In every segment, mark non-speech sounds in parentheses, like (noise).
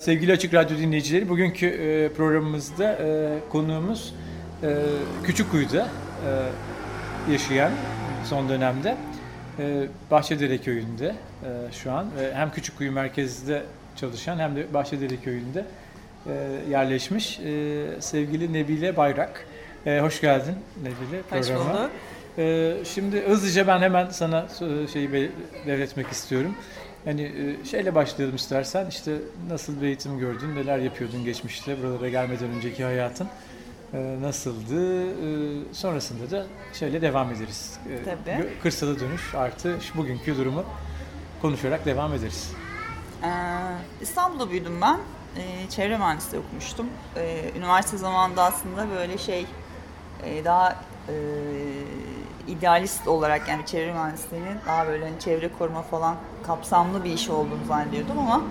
Sevgili Açık Radyo dinleyicileri, bugünkü e, programımızda e, konuğumuz e, Küçükkuyu'da e, yaşayan son dönemde e, Bahçedere Köyü'nde e, şu an ve hem Küçükkuyu merkezde çalışan hem de Bahçedere Köyü'nde e, yerleşmiş e, sevgili Nebile Bayrak. E, hoş geldin Nebile Hoş programa. bulduk. E, şimdi hızlıca ben hemen sana e, şeyi devretmek istiyorum. Hani e, şeyle başlayalım istersen. İşte nasıl bir eğitim gördün, neler yapıyordun geçmişte, buralara gelmeden önceki hayatın e, nasıldı? E, sonrasında da şeyle devam ederiz. Tabii. Kırsala dönüş artı bugünkü durumu konuşarak devam ederiz. Ee, İstanbul'da büyüdüm ben. Ee, çevre mühendisliği okumuştum. Ee, üniversite zamanında aslında böyle şey daha idealist olarak yani çevre mühendisliğinin daha böyle hani çevre koruma falan kapsamlı bir iş olduğunu zannediyordum ama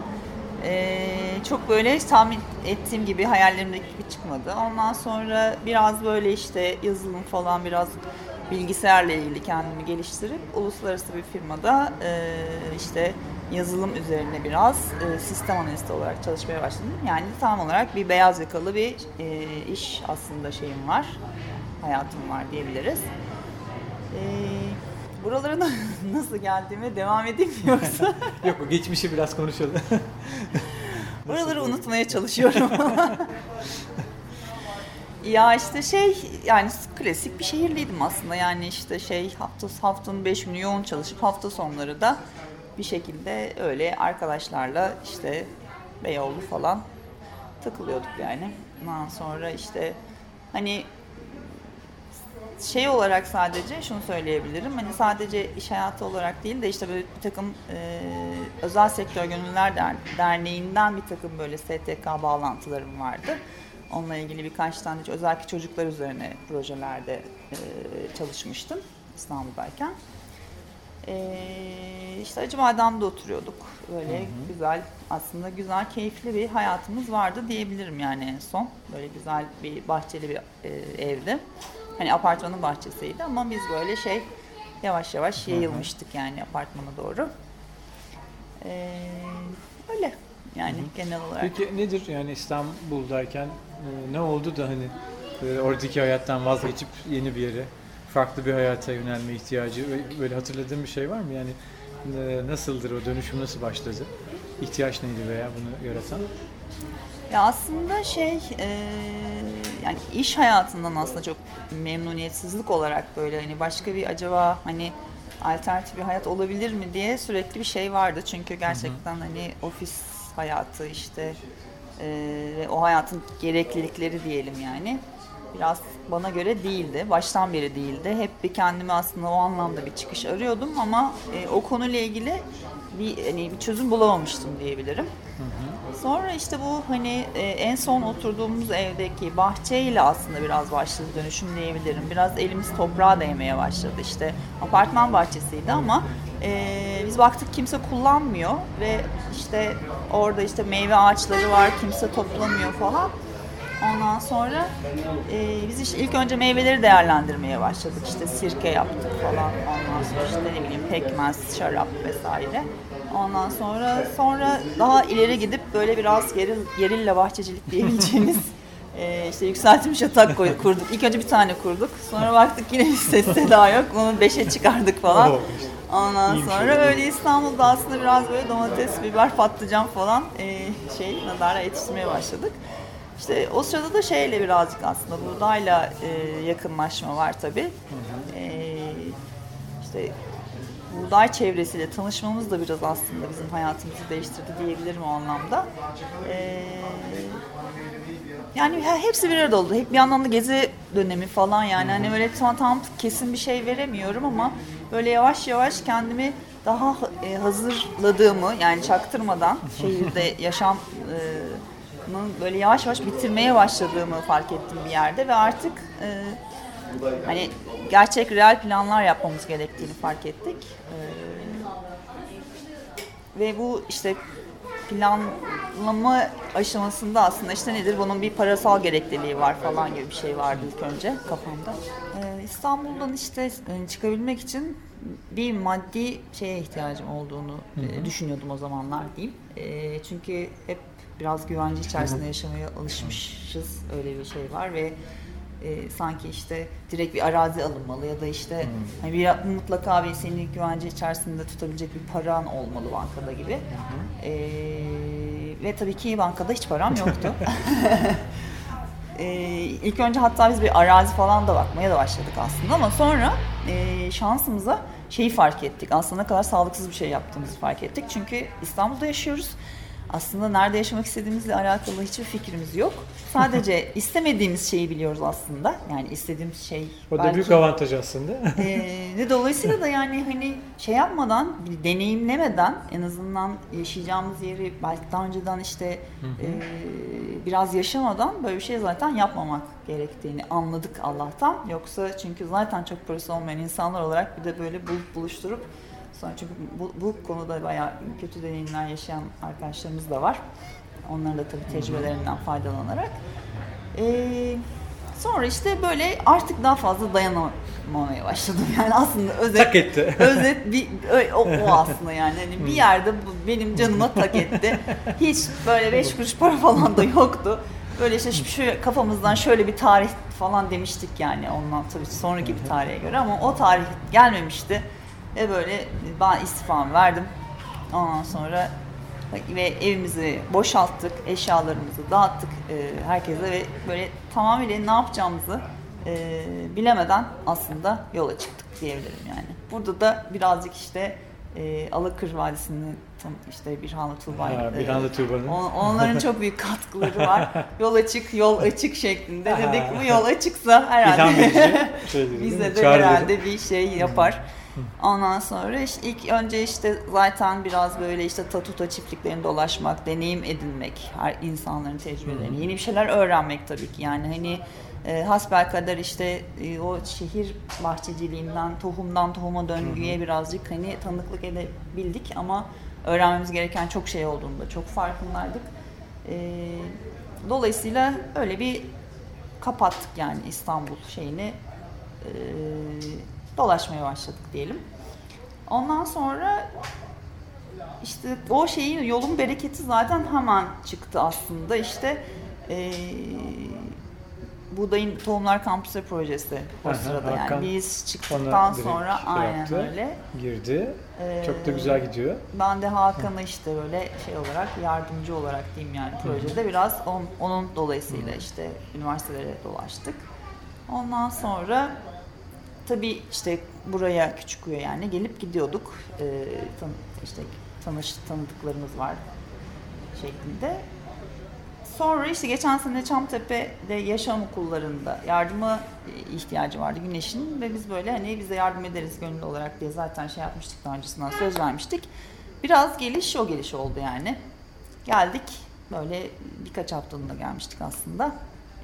e, çok böyle tahmin ettiğim gibi hayallerimdeki gibi çıkmadı. Ondan sonra biraz böyle işte yazılım falan biraz bilgisayarla ilgili kendimi geliştirip uluslararası bir firmada e, işte yazılım üzerine biraz e, sistem analisti olarak çalışmaya başladım. Yani tam olarak bir beyaz yakalı bir e, iş aslında şeyim var, hayatım var diyebiliriz. E, buralara (laughs) nasıl geldiğime devam edeyim mi yoksa (laughs) Yok o geçmişi biraz konuşalım. (laughs) buraları unutmaya çalışıyorum. Ya işte şey yani klasik bir şehirliydim aslında yani işte şey hafta haftanın beş günü yoğun çalışıp hafta sonları da bir şekilde öyle arkadaşlarla işte Beyoğlu falan takılıyorduk yani. Ondan sonra işte hani şey olarak sadece şunu söyleyebilirim. Hani sadece iş hayatı olarak değil de işte böyle bir takım e, özel sektör gönüllüler Der- derneğinden bir takım böyle STK bağlantılarım vardı. Onunla ilgili birkaç tane özellikle çocuklar üzerine projelerde e, çalışmıştım İstanbul'dayken. E, işte Acıbadem'de oturuyorduk. Böyle güzel aslında güzel keyifli bir hayatımız vardı diyebilirim yani en son. Böyle güzel bir bahçeli bir e, evdi. Hani apartmanın bahçesiydi ama biz böyle şey yavaş yavaş yayılmıştık yani apartmana doğru. E, öyle yani genel olarak. Peki nedir yani İstanbul'dayken e, ne oldu da hani e, oradaki hayattan vazgeçip yeni bir yere, farklı bir hayata yönelme ihtiyacı böyle hatırladığın bir şey var mı? Yani e, nasıldır o dönüşüm nasıl başladı? İhtiyaç neydi veya bunu yaratan? Ya aslında şey e, yani iş hayatından aslında çok memnuniyetsizlik olarak böyle hani başka bir acaba hani alternatif bir hayat olabilir mi diye sürekli bir şey vardı. Çünkü gerçekten hani ofis hayatı işte e, ve o hayatın gereklilikleri diyelim yani biraz bana göre değildi. Baştan beri değildi. Hep bir kendime aslında o anlamda bir çıkış arıyordum ama e, o konuyla ilgili bir hani bir çözüm bulamamıştım diyebilirim. Sonra işte bu hani e, en son oturduğumuz evdeki bahçeyle aslında biraz başladı dönüşüm diyebilirim. Biraz elimiz toprağa değmeye başladı işte. Apartman bahçesiydi ama e, biz baktık kimse kullanmıyor ve işte orada işte meyve ağaçları var kimse toplamıyor falan. Ondan sonra e, biz işte ilk önce meyveleri değerlendirmeye başladık. İşte sirke yaptık falan. Ondan sonra işte ne bileyim pekmez, şarap vesaire. Ondan sonra sonra daha ileri gidip böyle biraz geril, gerilla bahçecilik diyebileceğimiz (laughs) e, işte yükseltilmiş yatak kurduk. İlk önce bir tane kurduk. Sonra baktık yine bir ses seda yok. Onu beşe çıkardık falan. İşte. Ondan sonra o. öyle İstanbul'da aslında biraz böyle domates, biber, patlıcan falan e, şey nadarla yetiştirmeye başladık. İşte o sırada da şeyle birazcık aslında buğdayla e, yakınlaşma var tabii. E, işte buğday çevresiyle tanışmamız da biraz aslında bizim hayatımızı değiştirdi diyebilirim o anlamda. E, yani he- hepsi bir arada oldu. Hep bir yandan da gezi dönemi falan yani hani böyle tam, tam kesin bir şey veremiyorum ama böyle yavaş yavaş kendimi daha e, hazırladığımı yani çaktırmadan şehirde (laughs) yaşam e, böyle yavaş yavaş bitirmeye başladığımı fark ettim bir yerde ve artık e, hani gerçek real planlar yapmamız gerektiğini fark ettik. E, ve bu işte planlama aşamasında aslında işte nedir bunun bir parasal gerekliliği var falan gibi bir şey vardı ilk önce kafamda. Ee, İstanbul'dan işte e, çıkabilmek için bir maddi şeye ihtiyacım olduğunu e, düşünüyordum o zamanlar diyeyim. E, çünkü hep biraz güvence içerisinde yaşamaya alışmışız öyle bir şey var ve e, sanki işte direkt bir arazi alınmalı ya da işte hmm. hani bir mutlaka bir seni güvence içerisinde tutabilecek bir paran olmalı bankada gibi. Hmm. E, ve tabii ki bankada hiç param yoktu. (laughs) e, ilk önce hatta biz bir arazi falan da bakmaya da başladık aslında ama sonra e, şansımıza şeyi fark ettik. Aslında ne kadar sağlıksız bir şey yaptığımızı fark ettik. Çünkü İstanbul'da yaşıyoruz aslında nerede yaşamak istediğimizle alakalı hiçbir fikrimiz yok. Sadece (laughs) istemediğimiz şeyi biliyoruz aslında. Yani istediğimiz şey O da belki, büyük avantaj aslında. e, dolayısıyla da yani hani şey yapmadan, deneyimlemeden en azından yaşayacağımız yeri belki daha önceden işte e, biraz yaşamadan böyle bir şey zaten yapmamak gerektiğini anladık Allah'tan. Yoksa çünkü zaten çok parası olmayan insanlar olarak bir de böyle bulup buluşturup Sonra çünkü bu, bu konuda bayağı kötü deneyimler yaşayan arkadaşlarımız da var. Onların da tabii tecrübelerinden faydalanarak. Ee, sonra işte böyle artık daha fazla dayanamamaya başladım. Yani aslında özet, tak etti. (laughs) özet bir, o, o (laughs) aslında yani. yani bir yerde benim canıma tak etti. Hiç böyle beş kuruş para falan da yoktu. Böyle işte şu kafamızdan şöyle bir tarih falan demiştik yani ondan tabii sonraki bir tarihe göre ama o tarih gelmemişti ve böyle ben istifamı verdim. Ondan sonra ve evimizi boşalttık, eşyalarımızı dağıttık e, herkese ve böyle tamamıyla ne yapacağımızı e, bilemeden aslında yola çıktık diyebilirim yani. Burada da birazcık işte e, Alakır Vadisi'nin işte Birhanlı Tuğba. Birhanlı Tuğba'nın. On, onların çok büyük (laughs) katkıları var. yol açık, yol açık şeklinde dedik bu yol açıksa herhalde (laughs) bize de herhalde bir şey yapar. Ondan sonra işte ilk önce işte zaten biraz böyle işte tatuta çiftliklerinde dolaşmak, deneyim edinmek, her insanların tecrübelerini, yeni bir şeyler öğrenmek tabii ki. Yani hani e, hasbel kadar işte e, o şehir bahçeciliğinden, tohumdan tohuma döngüye birazcık hani tanıklık edebildik ama öğrenmemiz gereken çok şey olduğunda çok farkındaydık. E, dolayısıyla öyle bir kapattık yani İstanbul şeyini. E, dolaşmaya başladık diyelim. Ondan sonra işte o şeyin yolun bereketi zaten hemen çıktı aslında. İşte e, Buğdayın Tohumlar Kampüsü projesi o Aha, sırada Hakan yani biz çıktıktan sonra şey aynen yaptı, öyle girdi. Ee, Çok da güzel gidiyor. Ben de Hakan'a işte böyle şey olarak yardımcı olarak diyeyim yani projede biraz on, onun dolayısıyla işte üniversitelere dolaştık. Ondan sonra tabii işte buraya Küçükkuyu yani gelip gidiyorduk. Ee, tan işte tanış tanıdıklarımız var şeklinde. Sonra işte geçen sene Çamtepe'de yaşam okullarında yardıma ihtiyacı vardı Güneş'in ve biz böyle hani bize yardım ederiz gönüllü olarak diye zaten şey yapmıştık daha öncesinden söz vermiştik. Biraz geliş o geliş oldu yani. Geldik böyle birkaç haftalığında gelmiştik aslında.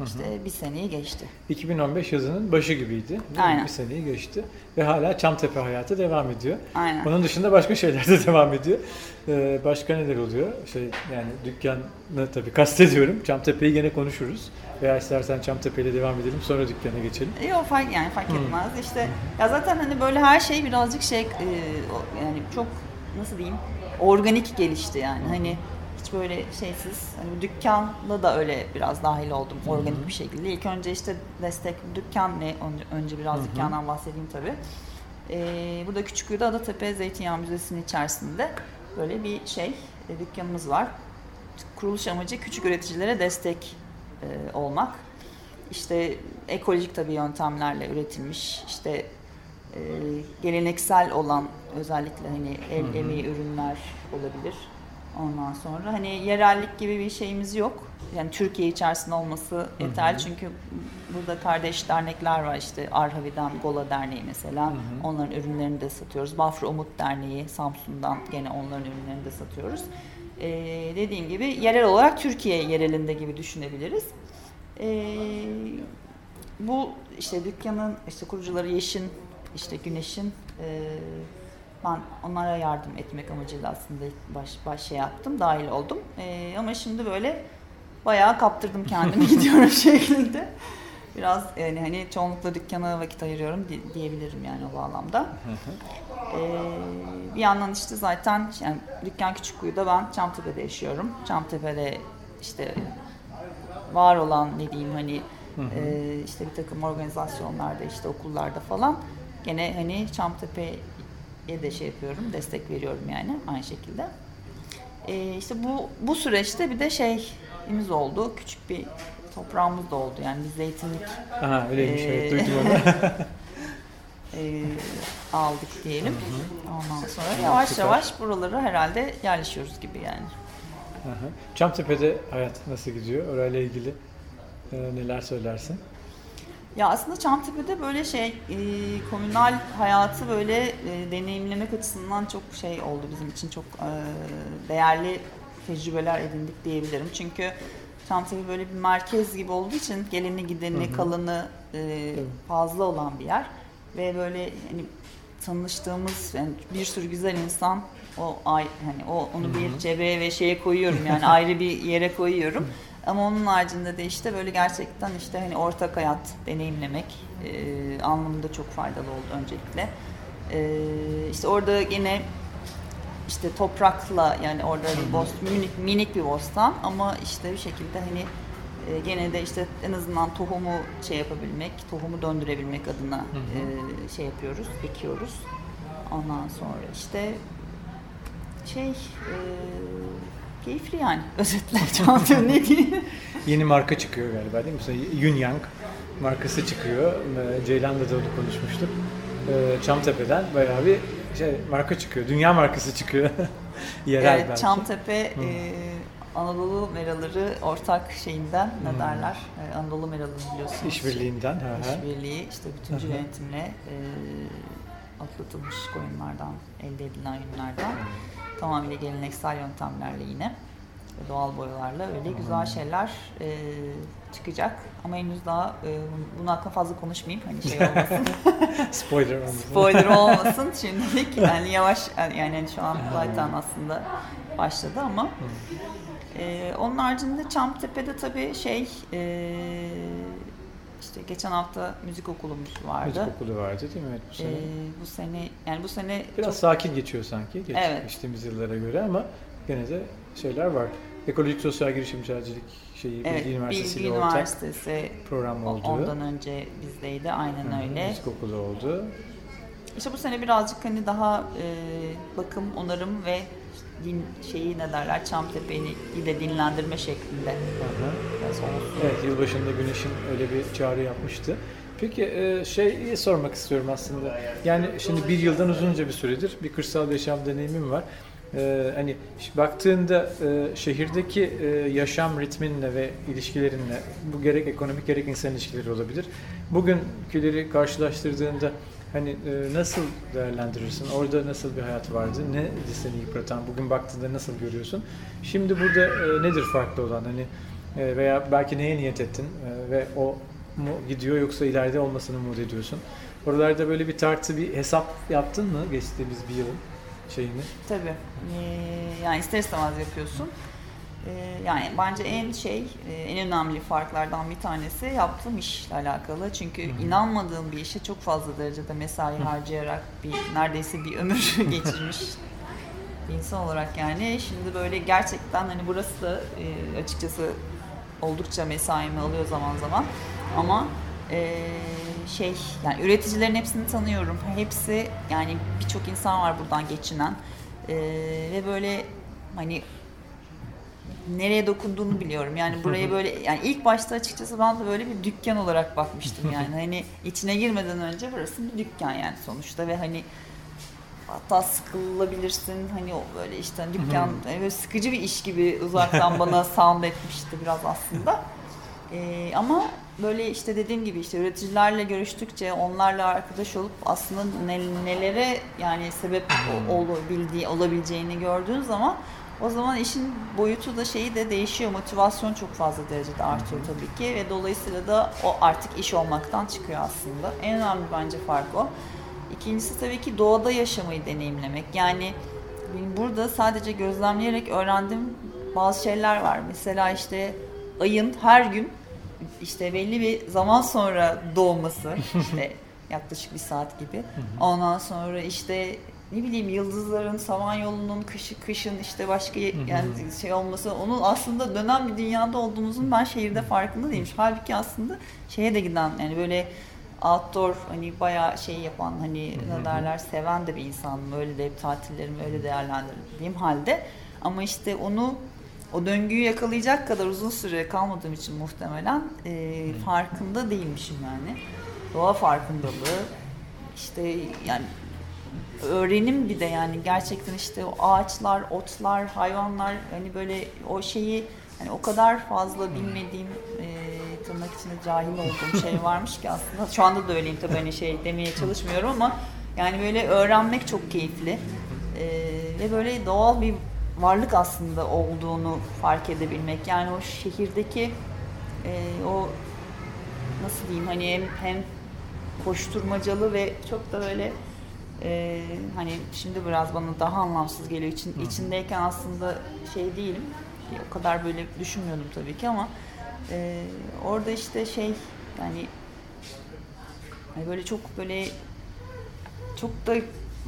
İşte bir seneyi geçti. 2015 yazının başı gibiydi. Aynen. Bir seneyi geçti. Ve hala Çamtepe hayatı devam ediyor. Aynen. Onun dışında başka şeyler de (laughs) devam ediyor. Ee, başka neler oluyor? Şey yani dükkanı tabii kastediyorum. Çamtepe'yi gene konuşuruz. Veya istersen Çamtepe ile devam edelim sonra dükkana geçelim. Yok fark yani fark etmez. Hmm. İşte ya zaten hani böyle her şey birazcık şey e, yani çok nasıl diyeyim organik gelişti yani. Hani böyle şeysiz. Hani dükkanda da öyle biraz dahil oldum Hı-hı. organik bir şekilde. İlk önce işte destek dükkan ne? Önce biraz Hı-hı. dükkandan bahsedeyim tabii. Ee, burada Küçükkuyu'da Adatepe Zeytinyağı Müzesi'nin içerisinde böyle bir şey, e, dükkanımız var. Kuruluş amacı küçük üreticilere destek e, olmak. İşte ekolojik tabii yöntemlerle üretilmiş, işte e, geleneksel olan özellikle hani el emeği ürünler olabilir Ondan sonra hani yerellik gibi bir şeyimiz yok. Yani Türkiye içerisinde olması yeterli. Hı hı. Çünkü burada kardeş dernekler var işte Arhavi'den Gola Derneği mesela. Hı hı. Onların ürünlerini de satıyoruz. Bafra Umut Derneği Samsun'dan gene onların ürünlerini de satıyoruz. E, dediğim gibi yerel olarak Türkiye yerelinde gibi düşünebiliriz. E, bu işte dükkanın işte kurucuları Yeşin, işte Güneş'in e, ben onlara yardım etmek amacıyla aslında baş, baş şey yaptım, dahil oldum. E, ama şimdi böyle bayağı kaptırdım kendimi (laughs) gidiyorum şeklinde. Biraz yani hani çoğunlukla dükkana vakit ayırıyorum di- diyebilirim yani o bağlamda. Ee, bir yandan işte zaten yani dükkan Küçükkuyu'da ben Çamtepe'de yaşıyorum. Çamtepe'de işte var olan ne diyeyim hani e, işte bir takım organizasyonlarda işte okullarda falan gene hani Çamtepe'ye de şey yapıyorum destek veriyorum yani aynı şekilde. Ee, işte bu bu süreçte bir de şeyimiz oldu küçük bir toprağımız da oldu yani bir zeytinlik Aha öyleymiş Ee, evet duydum onu. (laughs) e, aldık diyelim. Ondan sonra yavaş süper. yavaş buralara herhalde yerleşiyoruz gibi yani. Aha. Çamtepe'de hayat nasıl gidiyor? Orayla ilgili e, neler söylersin? Ya aslında Çamtepe'de böyle şey e, komünal hayatı böyle e, deneyimlemek açısından çok şey oldu bizim için. Çok e, değerli tecrübeler edindik diyebilirim. Çünkü Çamtepe böyle bir merkez gibi olduğu için geleni gideni kalanı e, fazla olan bir yer. Ve böyle hani tanıştığımız yani bir sürü güzel insan o ay hani o onu bir cebe ve şeye koyuyorum yani (laughs) ayrı bir yere koyuyorum. Ama onun haricinde de işte böyle gerçekten işte hani ortak hayat deneyimlemek e, anlamında çok faydalı oldu öncelikle. E, işte orada yine işte toprakla yani orada bir bost, minik, minik bir bostan ama işte bir şekilde hani e, gene de işte en azından tohumu şey yapabilmek, tohumu döndürebilmek adına e, şey yapıyoruz, ekiyoruz. Ondan sonra işte şey e, keyifli yani (laughs) özetle çantam ne diyeyim. (laughs) Yeni marka çıkıyor galiba değil mi? Mesela Yunyang markası çıkıyor. E, Ceylan'la da onu konuşmuştuk. E, Çamtepe'den bayağı bir şey marka çıkıyor. Dünya markası çıkıyor. (laughs) Yerel Evet, belki. Çamtepe e, Anadolu Meraları ortak şeyinden ne derler? E, Anadolu Meraları biliyorsunuz. İşbirliğinden. İşbirliği işte bütüncül yönetimle e, atlatılmış koyunlardan elde edilen ürünlerden tamamıyla geleneksel yöntemlerle yine doğal boyalarla öyle güzel şeyler e, çıkacak. Ama henüz daha e, bunun hakkında fazla konuşmayayım hani şey (laughs) olmasın. Spoiler olmasın. spoiler (laughs) olmasın. Şimdilik yani yavaş yani şu an zaten aslında başladı ama ee, onun haricinde Çamtepe'de tabii şey e, işte geçen hafta müzik okulumuz vardı. Müzik okulu vardı değil mi? Evet, bu sene. Ee, bu sene yani bu sene Biraz çok sakin geçiyor sanki geç, Evet. geçtiğimiz yıllara göre ama gene de şeyler var. Ekolojik sosyal girişimcilik şeyi evet, Bilgi Üniversitesi Bilgi ile ortak Üniversitesi program oldu. ondan önce bizdeydi aynen Hı hı, öyle. Müzik okulu oldu. İşte bu sene birazcık hani daha e, bakım, onarım ve din şeyi ne derler Çamtepe'yi de dinlendirme şeklinde Aha. biraz olsun. Evet, yılbaşında Güneş'in öyle bir çağrı yapmıştı. Peki şey sormak istiyorum aslında. Yani şimdi bir yıldan uzunca bir süredir bir kırsal yaşam deneyimim var. E, hani baktığında e, şehirdeki e, yaşam ritminle ve ilişkilerinle bu gerek ekonomik gerek insan ilişkileri olabilir. Bugünküleri karşılaştırdığında hani e, nasıl değerlendirirsin? Orada nasıl bir hayat vardı? Ne seni yıpratan? Bugün baktığında nasıl görüyorsun? Şimdi burada e, nedir farklı olan? Hani e, veya belki neye niyet ettin e, ve o mu gidiyor yoksa ileride olmasını umut ediyorsun? Oralarda böyle bir tartı, bir hesap yaptın mı geçtiğimiz bir yılın şeyini? Tabii. Ee, yani ister istemez yapıyorsun. Ee, yani bence en şey, e, en önemli farklardan bir tanesi yaptığım işle alakalı. Çünkü inanmadığım bir işe çok fazla derecede mesai harcayarak bir neredeyse bir ömür (laughs) geçirmiş bir insan olarak yani. Şimdi böyle gerçekten hani burası da e, açıkçası oldukça mesaimi alıyor zaman zaman. Ama e, şey yani üreticilerin hepsini tanıyorum. Hepsi yani birçok insan var buradan geçinen. E, ve böyle hani nereye dokunduğunu biliyorum. Yani buraya böyle yani ilk başta açıkçası ben de böyle bir dükkan olarak bakmıştım yani. (laughs) Hani içine girmeden önce burası bir dükkan yani sonuçta ve hani hatta sıkılabilirsin hani o böyle işte hani dükkan hani böyle sıkıcı bir iş gibi uzaktan (laughs) bana sound etmişti biraz aslında. Ee, ama böyle işte dediğim gibi işte üreticilerle görüştükçe onlarla arkadaş olup aslında ne- nelere yani sebep o- olabildiği olabileceğini gördüğün zaman O zaman işin boyutu da şeyi de değişiyor. Motivasyon çok fazla derecede artıyor tabii ki ve dolayısıyla da o artık iş olmaktan çıkıyor aslında. En önemli bence fark o. İkincisi tabii ki doğada yaşamayı deneyimlemek. Yani burada sadece gözlemleyerek öğrendiğim bazı şeyler var. Mesela işte ayın her gün işte belli bir zaman sonra doğması işte (laughs) yaklaşık bir saat gibi. Ondan sonra işte ne bileyim yıldızların, samanyolunun kışı kışın işte başka yani şey olması onun aslında dönen bir dünyada olduğumuzun ben şehirde farkında değilim. Halbuki aslında şeye de giden yani böyle outdoor hani bayağı şey yapan hani ne derler seven de bir insanım. Öyle de hep tatillerimi öyle değerlendirdiğim halde ama işte onu o döngüyü yakalayacak kadar uzun süre kalmadığım için muhtemelen e, farkında değilmişim yani. Doğa farkındalığı işte yani öğrenim bir de yani gerçekten işte o ağaçlar, otlar, hayvanlar hani böyle o şeyi hani o kadar fazla bilmediğim e, tırnak içinde cahil olduğum şey varmış ki aslında. Şu anda da öyleyim tabii hani şey demeye çalışmıyorum ama yani böyle öğrenmek çok keyifli. E, ve böyle doğal bir varlık aslında olduğunu fark edebilmek. Yani o şehirdeki e, o nasıl diyeyim hani hem, hem koşturmacalı ve çok da böyle e, hani şimdi biraz bana daha anlamsız geliyor. İçin, içindeyken aslında şey değilim. O kadar böyle düşünmüyordum tabii ki ama e, orada işte şey yani hani böyle çok böyle çok da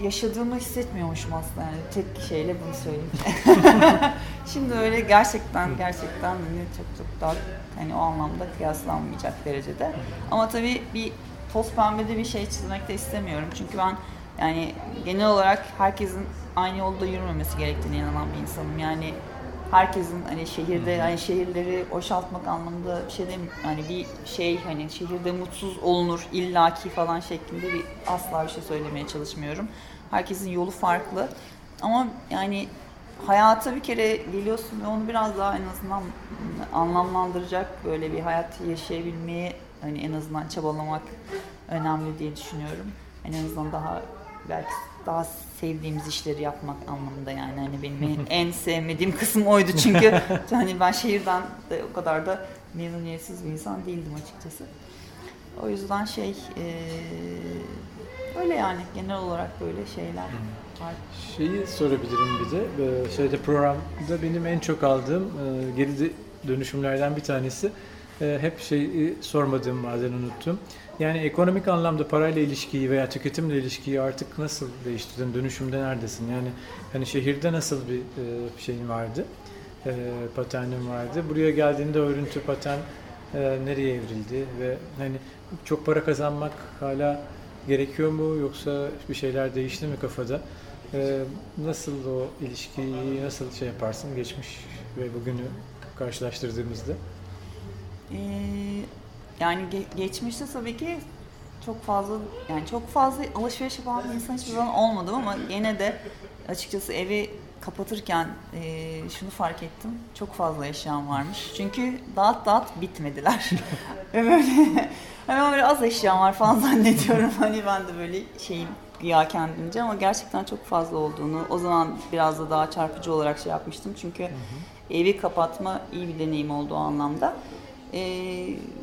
yaşadığımı hissetmiyormuşum aslında yani tek şeyle bunu söyleyeyim. (laughs) Şimdi öyle gerçekten gerçekten hani çok çok daha hani o anlamda kıyaslanmayacak derecede. Ama tabii bir toz pembede bir şey çizmek de istemiyorum. Çünkü ben yani genel olarak herkesin aynı yolda yürümemesi gerektiğine inanan bir insanım. Yani herkesin hani şehirde yani şehirleri boşaltmak anlamında bir şey değil yani bir şey hani şehirde mutsuz olunur illaki falan şeklinde bir asla bir şey söylemeye çalışmıyorum. Herkesin yolu farklı. Ama yani hayata bir kere geliyorsun ve onu biraz daha en azından anlamlandıracak böyle bir hayat yaşayabilmeye hani en azından çabalamak önemli diye düşünüyorum. En azından daha belki daha sevdiğimiz işleri yapmak anlamında yani hani benim en (laughs) sevmediğim kısım oydu çünkü (laughs) hani ben şehirden de o kadar da memnuniyetsiz bir insan değildim açıkçası. O yüzden şey ee, öyle yani genel olarak böyle şeyler var. Şeyi sorabilirim bir de şeyde programda benim en çok aldığım e, geri dönüşümlerden bir tanesi e, hep şeyi sormadığım bazen unuttum. Yani ekonomik anlamda parayla ilişkiyi veya tüketimle ilişkiyi artık nasıl değiştirdin? Dönüşümde neredesin? Yani hani şehirde nasıl bir e, şeyin vardı? E, paternin vardı. Buraya geldiğinde örüntü paten e, nereye evrildi ve hani çok para kazanmak hala gerekiyor mu yoksa bir şeyler değişti mi kafada? E, nasıl o ilişkiyi nasıl şey yaparsın geçmiş ve bugünü karşılaştırdığımızda? Ee, yani ge- geçmişte tabii ki çok fazla yani çok fazla alışveriş yapan bir insan hiçbir zaman olmadım ama yine de açıkçası evi kapatırken e, şunu fark ettim. Çok fazla eşyam varmış. Çünkü dağıt dağıt bitmediler. (laughs) Ve böyle hemen böyle az eşyam var falan zannediyorum. (laughs) Hani ben de böyle şeyim güya kendimce ama gerçekten çok fazla olduğunu o zaman biraz da daha çarpıcı olarak şey yapmıştım. Çünkü hı hı. evi kapatma iyi bir deneyim oldu o anlamda. Ee,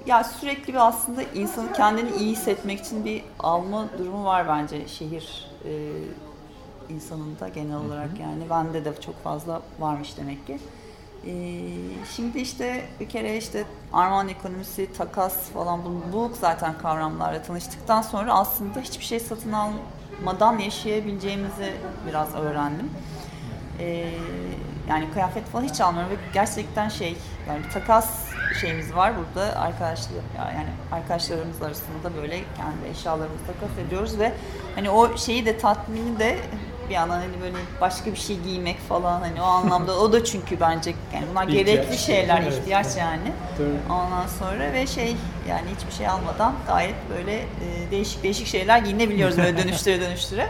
ya sürekli bir aslında insanın kendini iyi hissetmek için bir alma durumu var bence şehir e, insanında genel olarak yani bende de çok fazla varmış demek ki. Ee, şimdi işte bir kere işte armağan ekonomisi, takas falan bu, bu zaten kavramlarla tanıştıktan sonra aslında hiçbir şey satın almadan yaşayabileceğimizi biraz öğrendim. Ee, yani kıyafet falan hiç almıyorum ve gerçekten şey yani takas şeyimiz var burada arkadaşlar yani arkadaşlarımız arasında böyle kendi eşyalarımızı takas ediyoruz ve hani o şeyi de tatmini de bir yandan hani böyle başka bir şey giymek falan hani o anlamda o da çünkü bence yani bunlar ihtiyaç. gerekli şeyler evet. ihtiyaç yani. Ondan sonra ve şey yani hiçbir şey almadan gayet böyle e, değişik değişik şeyler giyinebiliyoruz böyle (laughs) dönüştüre dönüştüre.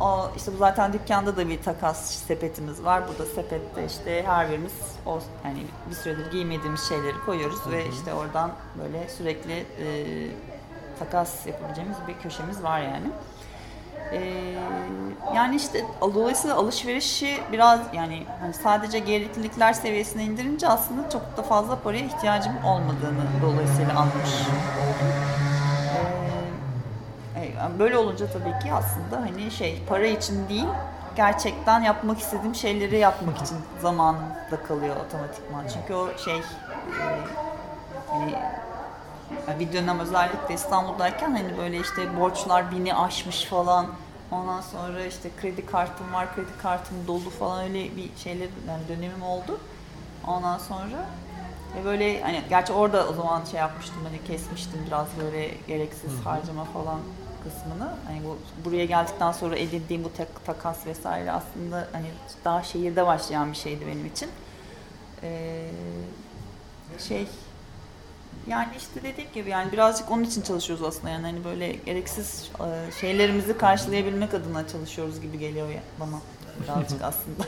O işte bu zaten dükkanda da bir takas sepetimiz var. Burada sepette işte her birimiz o yani bir süredir giymediğimiz şeyleri koyuyoruz Hı-hı. ve işte oradan böyle sürekli e, takas yapabileceğimiz bir köşemiz var yani. Ee, yani işte dolayısıyla alışverişi biraz yani hani sadece gereklilikler seviyesine indirince aslında çok da fazla paraya ihtiyacım olmadığını dolayısıyla anlamış böyle olunca tabii ki aslında hani şey para için değil gerçekten yapmak istediğim şeyleri yapmak için zamanında kalıyor otomatikman. Çünkü o şey e, hani bir dönem özellikle İstanbul'dayken hani böyle işte borçlar bini aşmış falan Ondan sonra işte kredi kartım var, kredi kartım dolu falan öyle bir şeyler yani dönemim oldu. Ondan sonra ve böyle hani gerçi orada o zaman şey yapmıştım hani kesmiştim biraz böyle gereksiz Hı-hı. harcama falan kısmını. Hani bu buraya geldikten sonra edindiğim bu tek takas vesaire aslında hani daha şehirde başlayan bir şeydi benim için. Ee, şey yani işte dediğim gibi yani birazcık onun için çalışıyoruz aslında yani hani böyle gereksiz e, şeylerimizi karşılayabilmek adına çalışıyoruz gibi geliyor bana birazcık (laughs) aslında.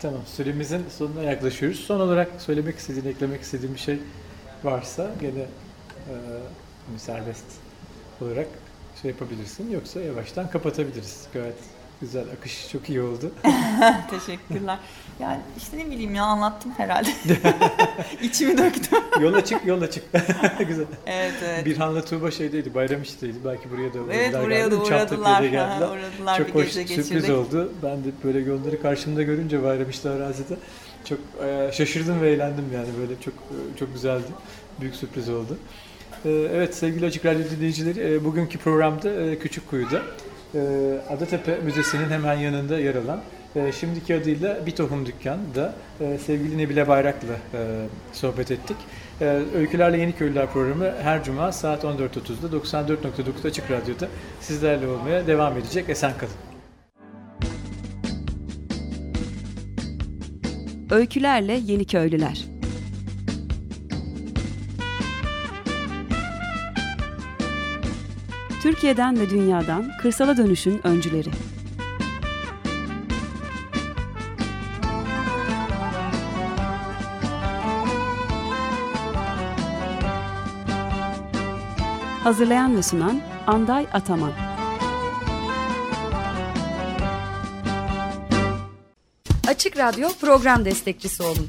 tamam süremizin sonuna yaklaşıyoruz. Son olarak söylemek istediğin, eklemek istediğin bir şey varsa gene e, serbest olarak şey yapabilirsin. Yoksa yavaştan kapatabiliriz. Gayet Güzel, akış çok iyi oldu. (laughs) (laughs) Teşekkürler. Yani işte ne bileyim ya anlattım herhalde. (laughs) İçimi döktüm. yol açık, yol açık. Güzel. Evet, evet. Birhan'la Tuğba şeydeydi, bayram işteydi. Belki buraya da Evet, buraya da uğradılar. geldiler. uğradılar çok hoş sürpriz geçirdik. oldu. Ben de böyle yolları karşımda görünce bayram işte arazide çok e, şaşırdım ve eğlendim yani. Böyle çok e, çok güzeldi. Büyük sürpriz oldu. E, evet sevgili Açık Radyo dinleyicileri, e, bugünkü programda e, Küçük Kuyu'da ee, Adatepe Müzesi'nin hemen yanında yer alan e, şimdiki adıyla Bir Tohum Dükkan'da e, sevgili Nebile Bayrak'la e, sohbet ettik. Öykülerle Yeni Köylüler programı her cuma saat 14.30'da 94.9 Açık Radyo'da sizlerle olmaya devam edecek. Esen kalın. Öykülerle Yeni Köylüler Türkiye'den ve dünyadan kırsala dönüşün öncüleri. Hazırlayan ve sunan Anday Ataman. Açık Radyo program destekçisi olun